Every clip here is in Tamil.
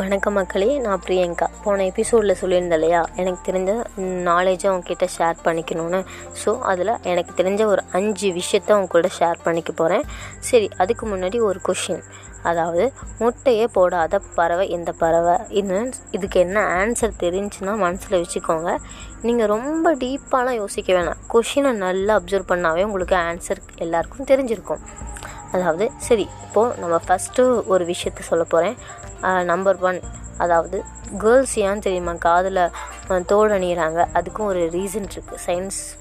வணக்கம் மக்களே நான் பிரியங்கா. போன எபிசோடில் சொல்லியிருந்தேன் இல்லையா எனக்கு தெரிஞ்ச நாலேஜை அவங்கக்கிட்ட ஷேர் பண்ணிக்கணும்னு. ஸோ அதில் எனக்கு தெரிஞ்ச ஒரு அஞ்சு விஷயத்த உங்க கூட ஷேர் பண்ணிக்க போகிறேன் சரி அதுக்கு முன்னாடி ஒரு கொஷின் அதாவது முட்டையே போடாத பறவை எந்த பறவை? இது இதுக்கு என்ன ஆன்சர் தெரிஞ்சுன்னா மனசில் வச்சுக்கோங்க. நீங்கள் ரொம்ப டீப்பாலாம் யோசிக்க வேணாம். கொஷினை நல்லா அப்சர்வ் பண்ணாவே உங்களுக்கு ஆன்சர் எல்லாருக்கும் தெரிஞ்சிருக்கும். அதாவது சரி இப்போது நம்ம ஃபஸ்ட்டு ஒரு விஷயத்த சொல்ல போகிறேன் நம்பர் ஒன் அதாவது கேர்ள்ஸ் ஏன் தெரியுமா காதில் தோடு அணிகிறாங்க அதுக்கும் ஒரு ரீசன் இருக்குது சயின்ஸ்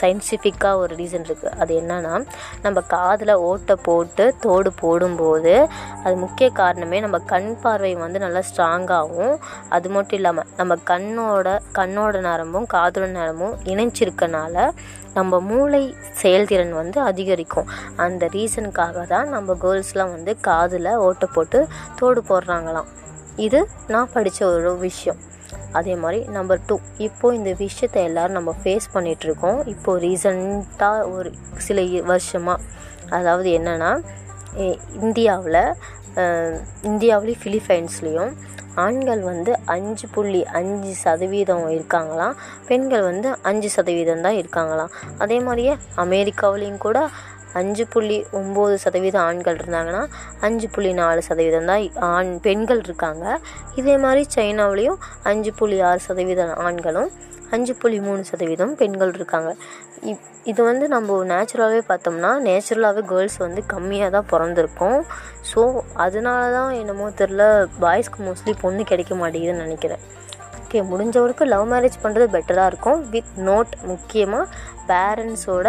சயின்டிஃபிக்காக ஒரு ரீசன் இருக்குது அது என்னென்னா நம்ம காதில் ஓட்டை போட்டு தோடு போடும்போது அது முக்கிய காரணமே நம்ம கண் பார்வை வந்து நல்லா ஸ்ட்ராங்காகவும் அது மட்டும் இல்லாமல் நம்ம கண்ணோட கண்ணோட நரம்பும் காதோட நரம்பும் இணைஞ்சிருக்கனால நம்ம மூளை செயல்திறன் வந்து அதிகரிக்கும். அந்த ரீசனுக்காக தான் நம்ம கேர்ள்ஸ்லாம் வந்து காதில் ஓட்டை போட்டு தோடு போடுறாங்களாம். இது நான் படித்த ஒரு விஷயம். அதே மாதிரி நம்பர் டூ இப்போது இந்த விஷயத்தை எல்லோரும் நம்ம ஃபேஸ் பண்ணிகிட்ருக்கோம் இப்போது ரீசண்டாக ஒரு சில வருஷமாக அதாவது என்னென்னா இந்தியாவில் இந்தியாவிலேயும் ஃபிலிப்பைன்ஸ்லேயும் ஆண்கள் வந்து அஞ்சு புள்ளி அஞ்சு சதவீதம் இருக்காங்களாம். பெண்கள் வந்து அஞ்சு சதவீதம் தான் இருக்காங்களாம். அதே மாதிரியே அமெரிக்காவிலையும் கூட அஞ்சு புள்ளி ஒம்பது சதவீதம் ஆண்கள் இருந்தாங்கன்னா அஞ்சு புள்ளி நாலு சதவீதம் தான் ஆண் பெண்கள் இருக்காங்க. இதே மாதிரி சைனாவிலையும் அஞ்சு புள்ளி ஆறு சதவீதம் ஆண்களும் அஞ்சு புள்ளி மூணு சதவீதம் பெண்கள் இருக்காங்க. இப் இது வந்து நம்ம நேச்சுரலாகவே பார்த்தோம்னா நேச்சுரலாகவே கேர்ள்ஸ் வந்து கம்மியாக தான் பிறந்திருக்கோம். ஸோ அதனால தான் என்னமோ தெரில பாய்ஸ்க்கு மோஸ்ட்லி பொண்ணு கிடைக்க மாட்டேங்குதுன்னு நினைக்கிறேன். ஓகே முடிஞ்சவருக்கு லவ் மேரேஜ் பண்ணுறது பெட்டராக இருக்கும். வித் நோட் முக்கியமாக பேரண்ட்ஸோட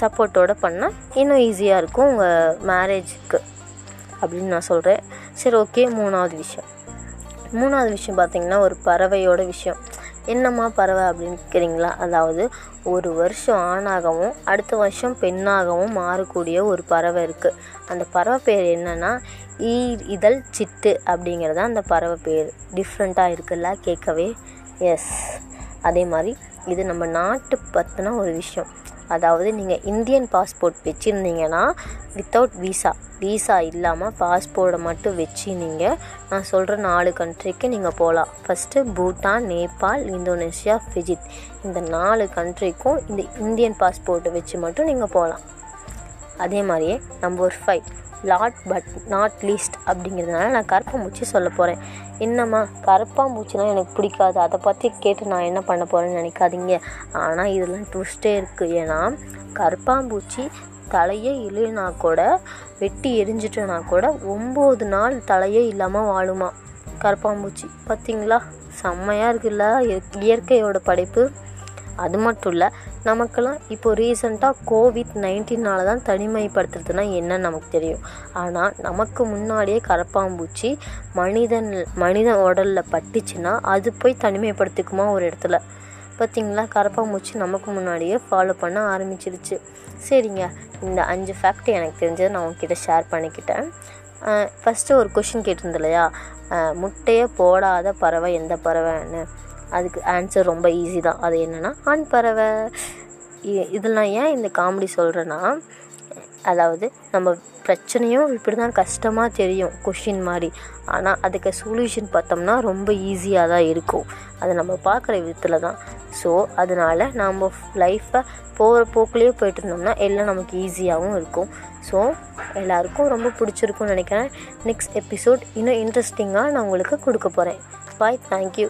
சப்போர்ட்டோடு பண்ணால் இன்னும் ஈஸியாக இருக்கும் உங்கள் மேரேஜுக்கு அப்படின்னு நான் சொல்கிறேன் சரி ஓகே மூணாவது விஷயம். மூணாவது விஷயம் பார்த்திங்கன்னா ஒரு பறவையோட விஷயம். என்னம்மா பறவை அப்படின்னு கேட்குறீங்களா அதாவது ஒரு வருஷம் ஆணாகவும் அடுத்த வருஷம் பெண்ணாகவும் மாறக்கூடிய ஒரு பறவை இருக்குது அந்த பறவை பேர் என்னென்னா ஈர் இதழ் சிட்டு அப்படிங்கிறது அந்த பறவை பேர். டிஃப்ரெண்ட்டாக இருக்குல்ல கேட்கவே? எஸ் அதே மாதிரி இது நம்ம நாட்டு பற்றின ஒரு விஷயம். அதாவது நீங்கள் இந்தியன் பாஸ்போர்ட் வச்சுருந்தீங்கன்னா வித்தவுட் வீசா வீசா இல்லாமல் பாஸ்போர்ட்டை மட்டும் வச்சு நீங்கள் நான் சொல்கிற நாலு கண்ட்ரிக்கு நீங்கள் போகலாம் first Bhutan Nepal Indonesia Fiji இந்த நாலு கண்ட்ரிக்கும் இந்த இந்தியன் பாஸ்போர்ட்டை வச்சு மட்டும் நீங்கள் போகலாம் அதே மாதிரியே number five last but not least அப்படிங்கிறதுனால நான் கரப்பாம்பூச்சி சொல்ல போகிறேன் என்னம்மா கரப்பாம்பூச்சினா எனக்கு பிடிக்காது. அதை பற்றி கேட்டு நான் என்ன பண்ண போகிறேன்னு நினைக்காதீங்க. ஆனால் இதெல்லாம் ட்விஸ்டே இருக்குது ஏன்னா கரப்பாம்பூச்சி தலையே இல்லைனா கூட வெட்டி எரிஞ்சிட்டனா கூட ஒம்பது நாள் தலையே இல்லாமல் வாழுமா கரப்பாம்பூச்சி. பார்த்திங்களா செம்மையாக இருக்குல்ல இயற்கையோட படைப்பு. அது மட்டும் இல்லை நமக்கெல்லாம் இப்போ ரீசண்டாக கோவிட் நைன்டீனால் தான் தனிமைப்படுத்துறதுனா என்னன்னு நமக்கு தெரியும். ஆனால் நமக்கு முன்னாடியே கரப்பாம்பூச்சி மனிதன் மனித உடலில் பட்டுச்சுன்னா அது போய் தனிமைப்படுத்திக்குமா ஒரு இடத்துல. பார்த்திங்களா கரப்பாம்பூச்சி நமக்கு முன்னாடியே ஃபாலோ பண்ண ஆரம்பிச்சிருச்சு. சரிங்க. இந்த அஞ்சு ஃபேக்ட் எனக்கு தெரிஞ்சதை நான் உங்ககிட்ட ஷேர் பண்ணிக்கிட்டேன். ஃபஸ்ட்டு ஒரு கொஷின் கேட்டிருந்தேன் இல்லையா? முட்டையை போடாத பறவை எந்த பறவைன்னு. அதுக்கு ஆன்சர் ரொம்ப ஈஸி தான். அது என்னென்னா ஆண் பறவை. இதெல்லாம் ஏன் இந்த காமெடி சொல்கிறேன்னா அதாவது நம்ம பிரச்சனையும் இப்படி தான் கஷ்டமாக தெரியும் கொஷின் மாதிரி. ஆனால் அதுக்கு சொல்யூஷன் பார்த்தோம்னா ரொம்ப ஈஸியாக தான் இருக்கும். அதை நம்ம பார்க்குற விதத்தில் தான். ஸோ அதனால் நம்ம லைஃப்பை போகிற போக்குலேயே போயிட்டு இருந்தோம்னா எல்லாம் நமக்கு ஈஸியாகவும் இருக்கும். ஸோ எல்லாருக்கும் ரொம்ப பிடிச்சிருக்கும்னு நினைக்கிறேன். நெக்ஸ்ட் எபிசோட் இன்னும் இன்ட்ரெஸ்டிங்காக நான் உங்களுக்கு கொடுக்க போகிறேன் பாய் தேங்க்யூ